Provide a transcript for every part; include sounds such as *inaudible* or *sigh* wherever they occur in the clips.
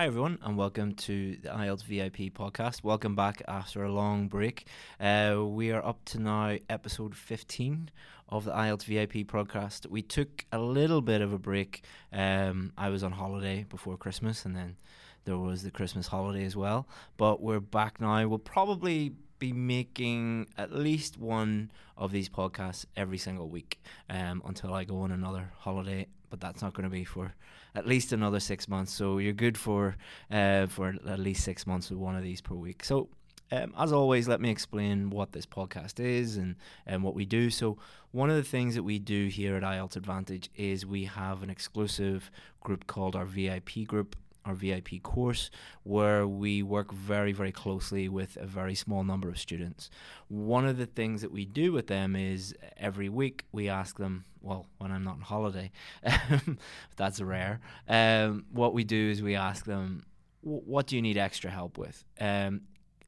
Hi, everyone, and welcome to the IELTS VIP podcast. Welcome back after a long break. Uh, we are up to now episode 15 of the IELTS VIP podcast. We took a little bit of a break. Um, I was on holiday before Christmas, and then there was the Christmas holiday as well. But we're back now. We'll probably be making at least one of these podcasts every single week um, until I go on another holiday. But that's not going to be for at least another six months. So you're good for uh, for at least six months with one of these per week. So um, as always, let me explain what this podcast is and, and what we do. So, one of the things that we do here at IELTS Advantage is we have an exclusive group called our VIP group our VIP course, where we work very, very closely with a very small number of students. One of the things that we do with them is every week we ask them, well, when I'm not on holiday, *laughs* that's rare. Um, what we do is we ask them, what do you need extra help with? Um,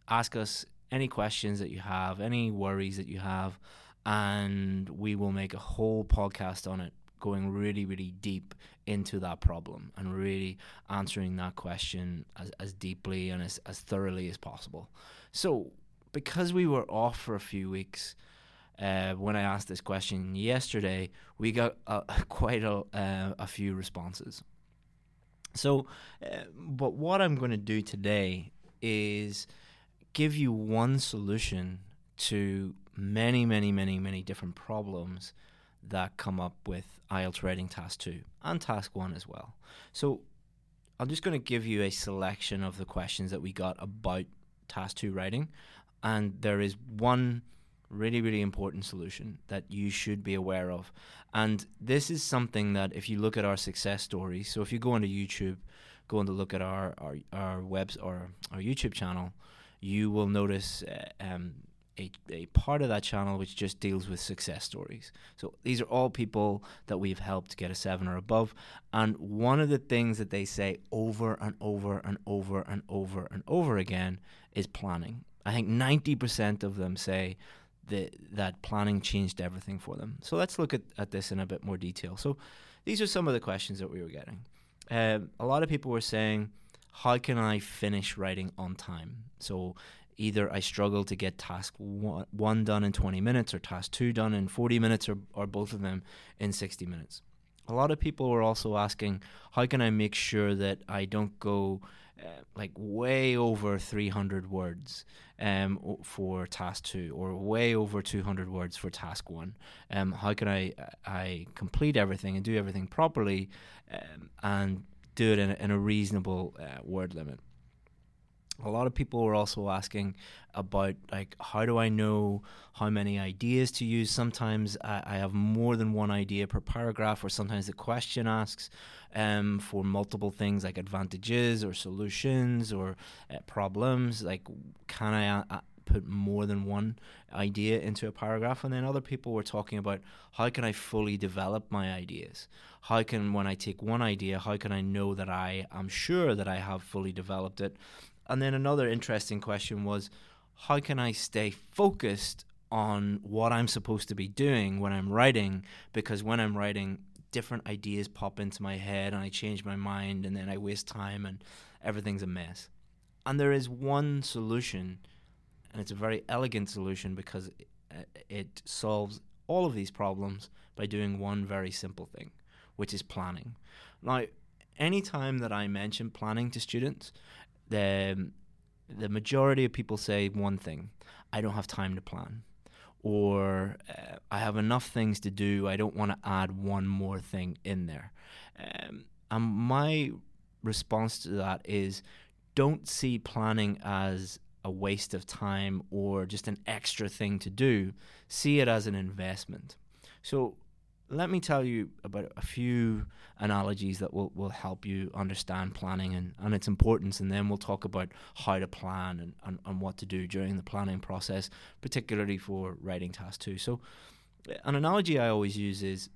ask us any questions that you have, any worries that you have, and we will make a whole podcast on it going really, really deep into that problem and really answering that question as, as deeply and as, as thoroughly as possible. So, because we were off for a few weeks, uh, when I asked this question yesterday, we got uh, *laughs* quite a, uh, a few responses. So, uh, but what I'm going to do today is give you one solution to many, many, many, many different problems that come up with IELTS Writing Task 2 and Task 1 as well. So I'm just going to give you a selection of the questions that we got about Task 2 writing. And there is one really, really important solution that you should be aware of. And this is something that if you look at our success stories, so if you go onto YouTube, go on to look at our, our, our webs or our YouTube channel, you will notice uh, um, a, a part of that channel which just deals with success stories. So these are all people that we've helped get a seven or above. And one of the things that they say over and over and over and over and over again is planning. I think 90% of them say that, that planning changed everything for them. So let's look at, at this in a bit more detail. So these are some of the questions that we were getting. Uh, a lot of people were saying, how can I finish writing on time? So either I struggle to get task one, one done in 20 minutes or task two done in 40 minutes or, or both of them in 60 minutes. A lot of people were also asking, how can I make sure that I don't go uh, like way over 300 words um, for task two or way over 200 words for task one? Um, how can I, I complete everything and do everything properly um, and do it in a, in a reasonable uh, word limit? A lot of people were also asking about like how do I know how many ideas to use? Sometimes I, I have more than one idea per paragraph, or sometimes the question asks um, for multiple things like advantages or solutions or uh, problems. Like, can I uh, put more than one idea into a paragraph? And then other people were talking about how can I fully develop my ideas? How can, when I take one idea, how can I know that I am sure that I have fully developed it? And then another interesting question was how can I stay focused on what I'm supposed to be doing when I'm writing? Because when I'm writing, different ideas pop into my head and I change my mind and then I waste time and everything's a mess. And there is one solution, and it's a very elegant solution because it uh, solves all of these problems by doing one very simple thing, which is planning. Now, anytime that I mention planning to students, the the majority of people say one thing: I don't have time to plan, or uh, I have enough things to do. I don't want to add one more thing in there. Um, and my response to that is, don't see planning as a waste of time or just an extra thing to do. See it as an investment. So let me tell you about a few analogies that will, will help you understand planning and, and its importance, and then we'll talk about how to plan and, and, and what to do during the planning process, particularly for writing task two. So, an analogy I always use is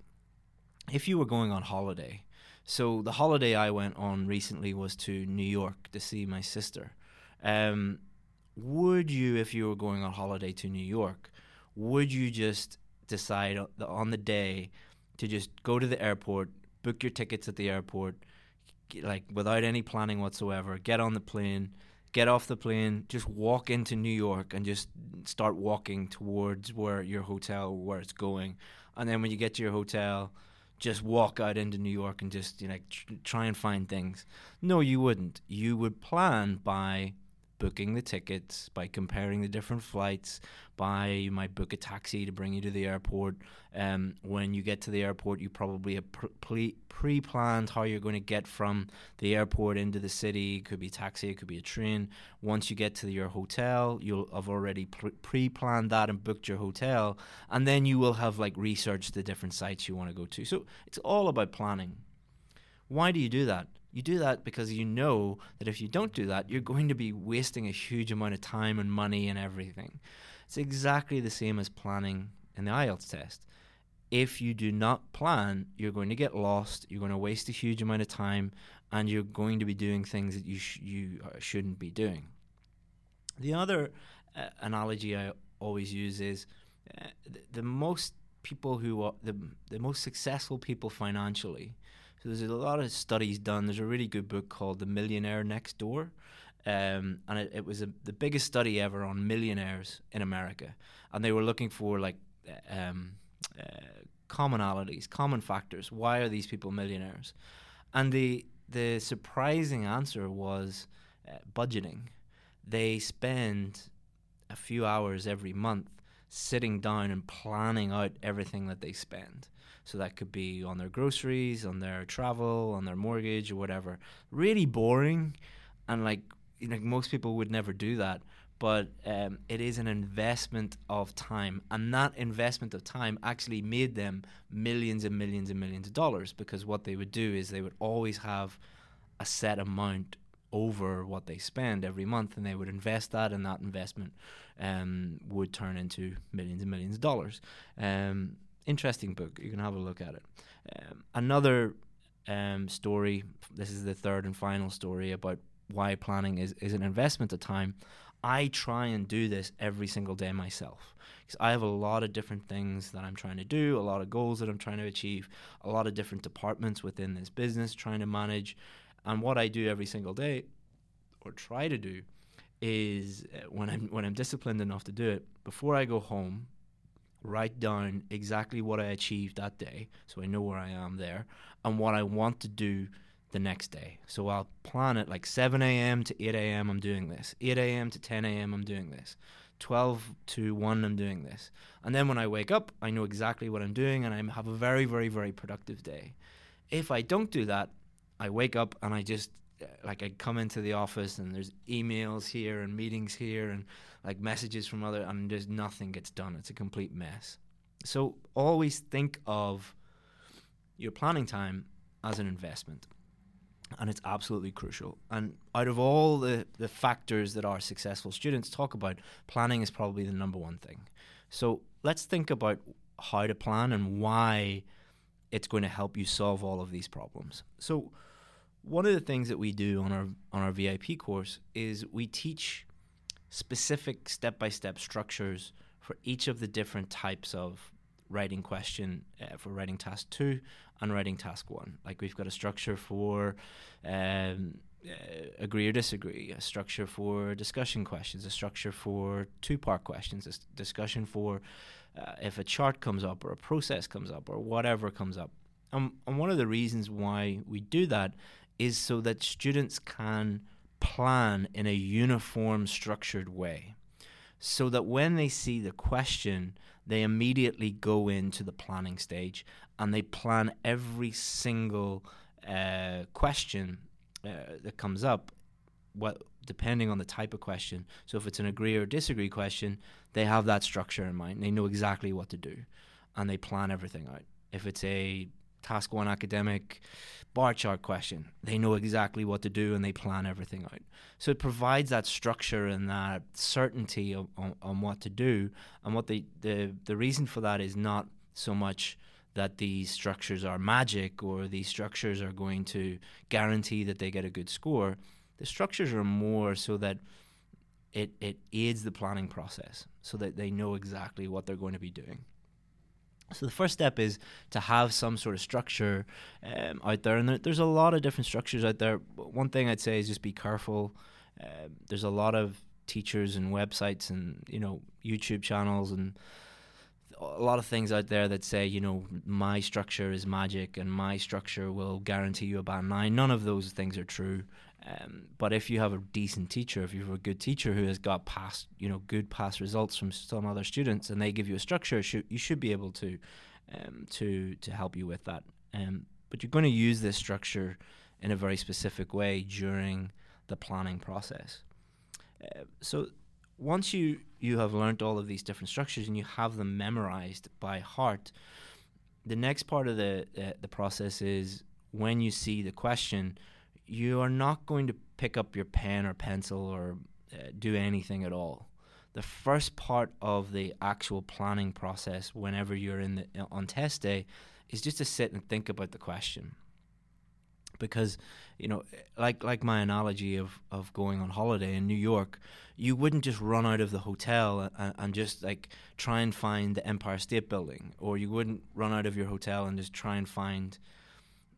if you were going on holiday. So, the holiday I went on recently was to New York to see my sister. Um, would you, if you were going on holiday to New York, would you just decide on the day to just go to the airport, book your tickets at the airport, like without any planning whatsoever, get on the plane, get off the plane, just walk into New York and just start walking towards where your hotel, where it's going. And then when you get to your hotel, just walk out into New York and just you know tr- try and find things. No, you wouldn't. You would plan by booking the tickets, by comparing the different flights, by you might book a taxi to bring you to the airport. Um, when you get to the airport, you probably have pre planned how you're going to get from the airport into the city. It could be taxi, it could be a train. Once you get to your hotel, you'll have already pre planned that and booked your hotel. And then you will have like researched the different sites you want to go to. So it's all about planning. Why do you do that? You do that because you know that if you don't do that, you're going to be wasting a huge amount of time and money and everything. It's exactly the same as planning in the IELTS test. If you do not plan, you're going to get lost, you're going to waste a huge amount of time, and you're going to be doing things that you, sh- you uh, shouldn't be doing. The other uh, analogy I always use is uh, the, the most people who are the, the most successful people financially so there's a lot of studies done. There's a really good book called The Millionaire Next Door. Um, and it, it was a, the biggest study ever on millionaires in America. And they were looking for like um, uh, commonalities, common factors. Why are these people millionaires? And the the surprising answer was uh, budgeting. They spend a few hours every month sitting down and planning out everything that they spend. So that could be on their groceries, on their travel, on their mortgage, or whatever. Really boring, and like you know, most people would never do that. But um, it is an investment of time, and that investment of time actually made them millions and millions and millions of dollars. Because what they would do is they would always have a set amount over what they spend every month, and they would invest that, and that investment um, would turn into millions and millions of dollars. Um, interesting book. You can have a look at it. Um, another um, story. This is the third and final story about why planning is, is an investment of time. I try and do this every single day myself because I have a lot of different things that I'm trying to do, a lot of goals that I'm trying to achieve, a lot of different departments within this business trying to manage. And what I do every single day, or try to do, is uh, when I'm when I'm disciplined enough to do it before I go home write down exactly what I achieved that day so I know where I am there and what I want to do the next day. So I'll plan it like 7 a.m. to 8 a.m. I'm doing this, 8 a.m. to 10 a.m. I'm doing this, 12 to 1 I'm doing this. And then when I wake up, I know exactly what I'm doing and I have a very, very, very productive day. If I don't do that, I wake up and I just uh, like I come into the office and there's emails here and meetings here and like messages from other and just nothing gets done. It's a complete mess. So always think of your planning time as an investment. And it's absolutely crucial. And out of all the, the factors that our successful students talk about, planning is probably the number one thing. So let's think about how to plan and why it's going to help you solve all of these problems. So one of the things that we do on our on our VIP course is we teach specific step-by-step structures for each of the different types of writing question uh, for writing task 2 and writing task 1 like we've got a structure for um, uh, agree or disagree a structure for discussion questions a structure for two part questions a discussion for uh, if a chart comes up or a process comes up or whatever comes up. Um, and one of the reasons why we do that is so that students can plan in a uniform, structured way. So that when they see the question, they immediately go into the planning stage and they plan every single uh, question uh, that comes up, what depending on the type of question. So if it's an agree or disagree question, they have that structure in mind. They know exactly what to do, and they plan everything out. If it's a task one academic bar chart question. They know exactly what to do and they plan everything out. So it provides that structure and that certainty of, on, on what to do. And what the, the the reason for that is not so much that these structures are magic or these structures are going to guarantee that they get a good score. The structures are more so that it, it aids the planning process so that they know exactly what they're going to be doing. So the first step is to have some sort of structure um, out there, and there, there's a lot of different structures out there. One thing I'd say is just be careful. Uh, there's a lot of teachers and websites and you know YouTube channels and a lot of things out there that say you know my structure is magic and my structure will guarantee you a band nine. None of those things are true. Um, but if you have a decent teacher, if you have a good teacher who has got past, you know, good past results from some other students, and they give you a structure, you should be able to, um, to to help you with that. Um, but you're going to use this structure in a very specific way during the planning process. Uh, so once you you have learned all of these different structures and you have them memorized by heart, the next part of the uh, the process is when you see the question you are not going to pick up your pen or pencil or uh, do anything at all. The first part of the actual planning process, whenever you're in the, on test day, is just to sit and think about the question. Because, you know, like like my analogy of, of going on holiday in New York, you wouldn't just run out of the hotel and, and just like try and find the Empire State Building, or you wouldn't run out of your hotel and just try and find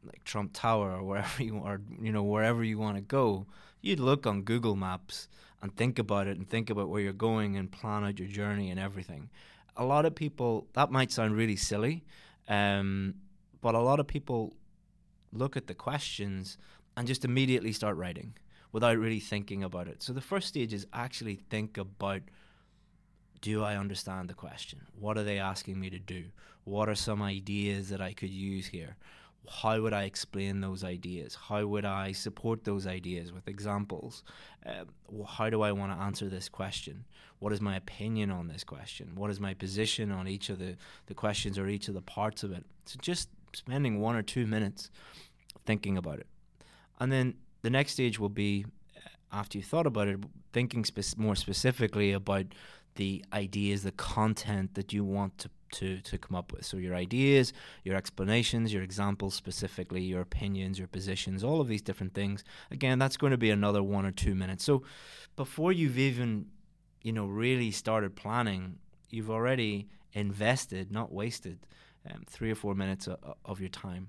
like Trump Tower or wherever *laughs* you are, you know, wherever you want to go, you'd look on Google Maps and think about it and think about where you're going and plan out your journey and everything. A lot of people that might sound really silly, um, but a lot of people look at the questions and just immediately start writing without really thinking about it. So the first stage is actually think about do I understand the question? What are they asking me to do? What are some ideas that I could use here? How would I explain those ideas? How would I support those ideas with examples? Uh, how do I want to answer this question? What is my opinion on this question? What is my position on each of the, the questions or each of the parts of it? So just spending one or two minutes thinking about it. And then the next stage will be, uh, after you've thought about it, thinking spe- more specifically about the ideas, the content that you want to to to come up with. So your ideas, your explanations, your examples specifically, your opinions, your positions, all of these different things. Again, that's going to be another one or two minutes. So before you've even, you know, really started planning, you've already invested, not wasted, um, three or four minutes of, of your time.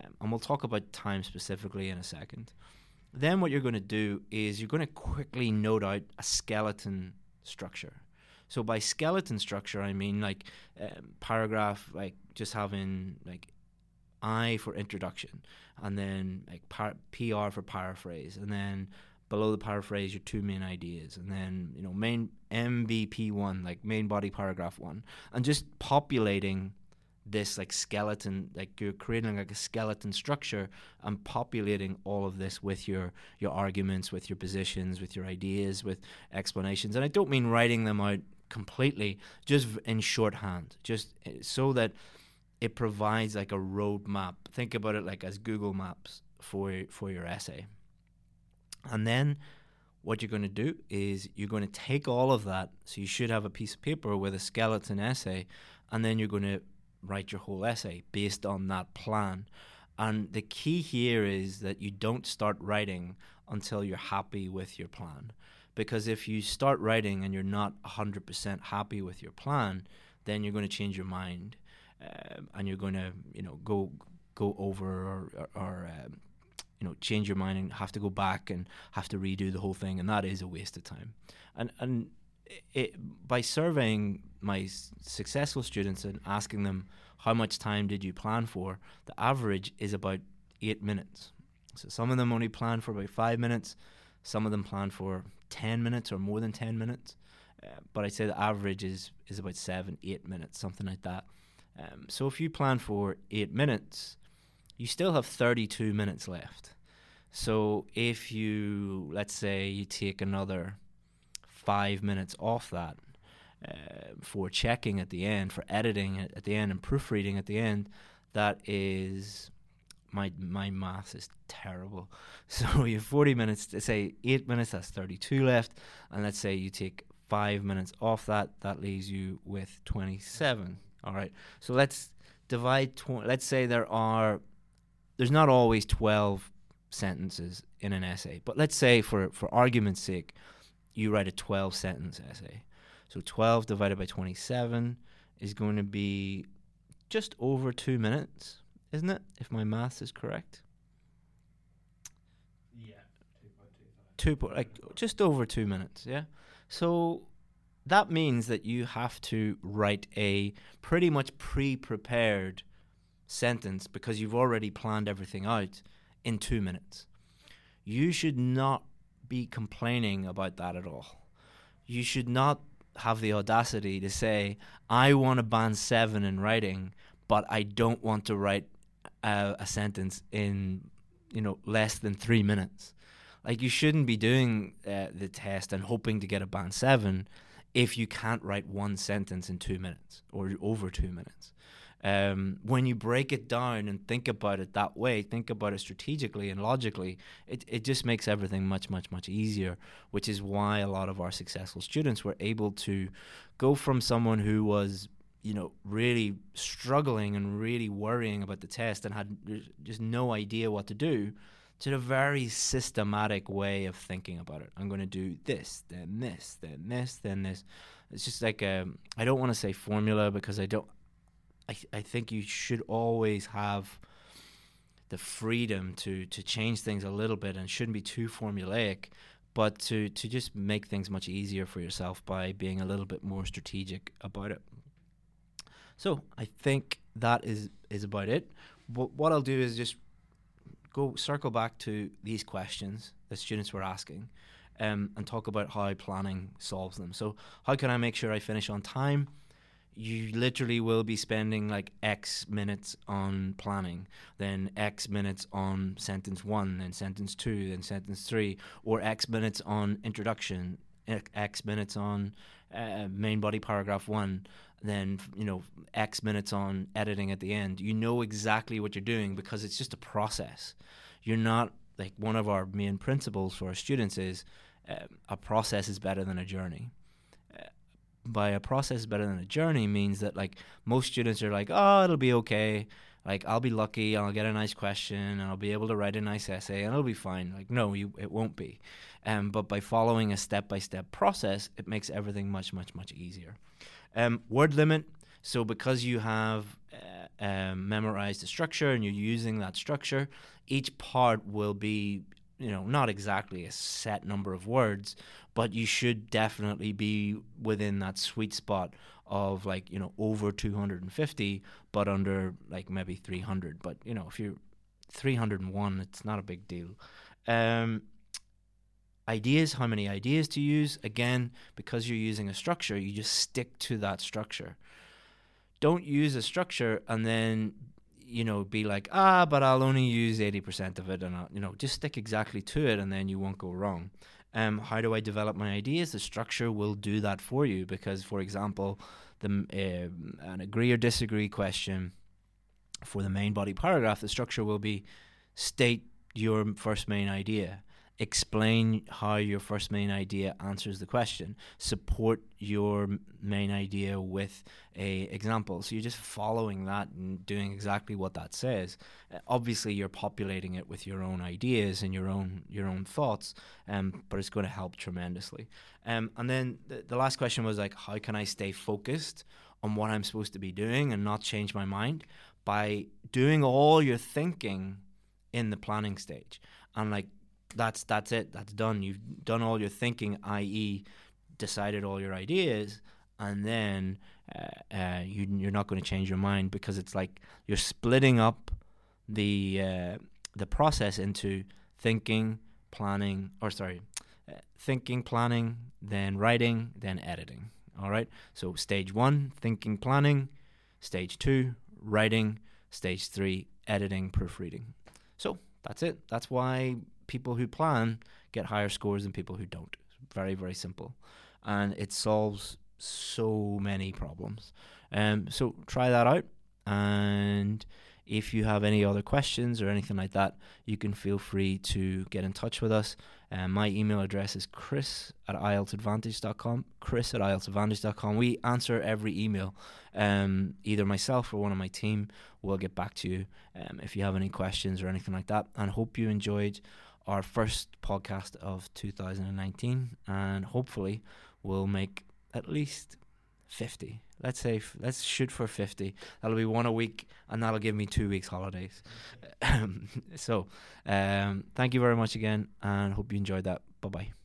Um, and we'll talk about time specifically in a second. Then what you're going to do is you're going to quickly note out a skeleton structure. So by skeleton structure, I mean like um, paragraph, like just having like I for introduction, and then like par- PR for paraphrase, and then below the paraphrase your two main ideas, and then you know main MBP one, like main body paragraph one, and just populating this like skeleton like you're creating like a skeleton structure and populating all of this with your your arguments with your positions with your ideas with explanations. And i don't mean writing them out completely just in shorthand, just eh, so that it provides like a roadmap. Think about it like as Google Maps for for your essay. And then what you're going to do is you're going to take all of that. So you should have a piece of paper with a skeleton essay, and then you're going to write your whole essay based on that plan. And the key here is that you don't start writing until you're happy with your plan. Because if you start writing and you're not 100% happy with your plan, then you're going to change your mind uh, and you're going to, you know, go go over or, or, um, you know, change your mind and have to go back and have to redo the whole thing, and that is a waste of time. And and it, by surveying my successful students and asking them how much time did you plan for, the average is about eight minutes. So some of them only plan for about five minutes, some of them plan for 10 minutes or more than 10 minutes. Uh, but I'd say the average is, is about seven, eight minutes, something like that. Um, so if you plan for eight minutes, you still have 32 minutes left. So if you, let's say, you take another five minutes off that uh, for checking at the end, for editing at the end, and proofreading at the end, that is my my math is terrible. *laughs* So you have 40 minutes to say 8 minutes that's 32 left and let's say you take 5 minutes off that that leaves you with 27. All right. So let's divide tw- let's say there are there's not always 12 sentences in an essay, but let's say for for argument's sake you write a 12 sentence essay. So 12 divided by 27 is going to be just over two minutes, isn't it? If my maths is correct. Yeah. Two po- like just over two minutes, yeah. So that means that you have to write a pretty much pre-prepared sentence because you've already planned everything out in two minutes. You should not be complaining about that at all. You should not have the audacity to say, I want to band seven in writing, but I don't want to write a, a sentence in, you know, less than three minutes. Like you shouldn't be doing uh, the test and hoping to get a band seven if you can't write one sentence in two minutes or over two minutes. Um, when you break it down and think about it that way, think about it strategically and logically, it, it just makes everything much, much, much easier, which is why a lot of our successful students were able to go from someone who was, you know, really struggling and really worrying about the test and had just no idea what to do to a very systematic way of thinking about it. I'm going to do this, then this, then this, then this. It's just like I I don't want to say formula because I don't I, I think you should always have the freedom to to change things a little bit and shouldn't be too formulaic but to to just make things much easier for yourself by being a little bit more strategic about it so i think that is is about it. What, what i'll do is just go circle back to these questions that students were asking um, and talk about how planning solves them. So how can i make sure i finish on time? You literally will be spending like X minutes on planning, then X minutes on sentence one, then sentence two, then sentence three, or X minutes on introduction, X minutes on uh, main body paragraph one, then you know X minutes on editing at the end. You know exactly what you're doing because it's just a process. You're not like one of our main principles for our students is uh, a process is better than a journey by a process better than a journey means that like most students are like, oh, it'll be okay. Like I'll be lucky, I'll get a nice question, and I'll be able to write a nice essay, and it'll be fine. Like no, you it won't be. Um, but by following a step by step process, it makes everything much much much easier. Um, word limit. So because you have uh, um, memorized the structure and you're using that structure, each part will be you know not exactly a set number of words but you should definitely be within that sweet spot of like you know over 250 but under like maybe 300 but you know if you're 301 it's not a big deal. Um, ideas how many ideas to use? Again because you're using a structure you just stick to that structure. Don't use a structure and then you know be like ah but I'll only use 80% of it and I'll, you know just stick exactly to it and then you won't go wrong um, how do I develop my ideas? The structure will do that for you because, for example, the uh, an agree or disagree question for the main body paragraph, the structure will be state your first main idea explain how your first main idea answers the question. Support your main idea with a example. So you're just following that and doing exactly what that says. Uh, obviously you're populating it with your own ideas and your own your own thoughts um, but it's going to help tremendously. Um, and then the, the last question was like how can i stay focused on what i'm supposed to be doing and not change my mind? By doing all your thinking in the planning stage. And like that's that's it. That's done. You've done all your thinking, i.e., decided all your ideas, and then uh, uh, you, you're not going to change your mind because it's like you're splitting up the uh, the process into thinking, planning, or sorry, uh, thinking, planning, then writing, then editing. All right. So stage one, thinking, planning. Stage two, writing. Stage three, editing, proofreading. So that's it. That's why people who plan get higher scores than people who don't. It's very, very simple. And it solves so many problems. Um, so try that out. And if you have any other questions or anything like that, you can feel free to get in touch with us. Um, my email address is chris at ieltsadvantage.com. Chris at ieltsadvantage.com. We answer every email. Um, either myself or one of my team will get back to you um, if you have any questions or anything like that. And hope you enjoyed our first podcast of 2019, and hopefully we'll make at least 50. Let's say f- let's shoot for 50. That'll be one a week, and that'll give me two weeks holidays. *laughs* so, um, thank you very much again, and hope you enjoyed that. Bye bye.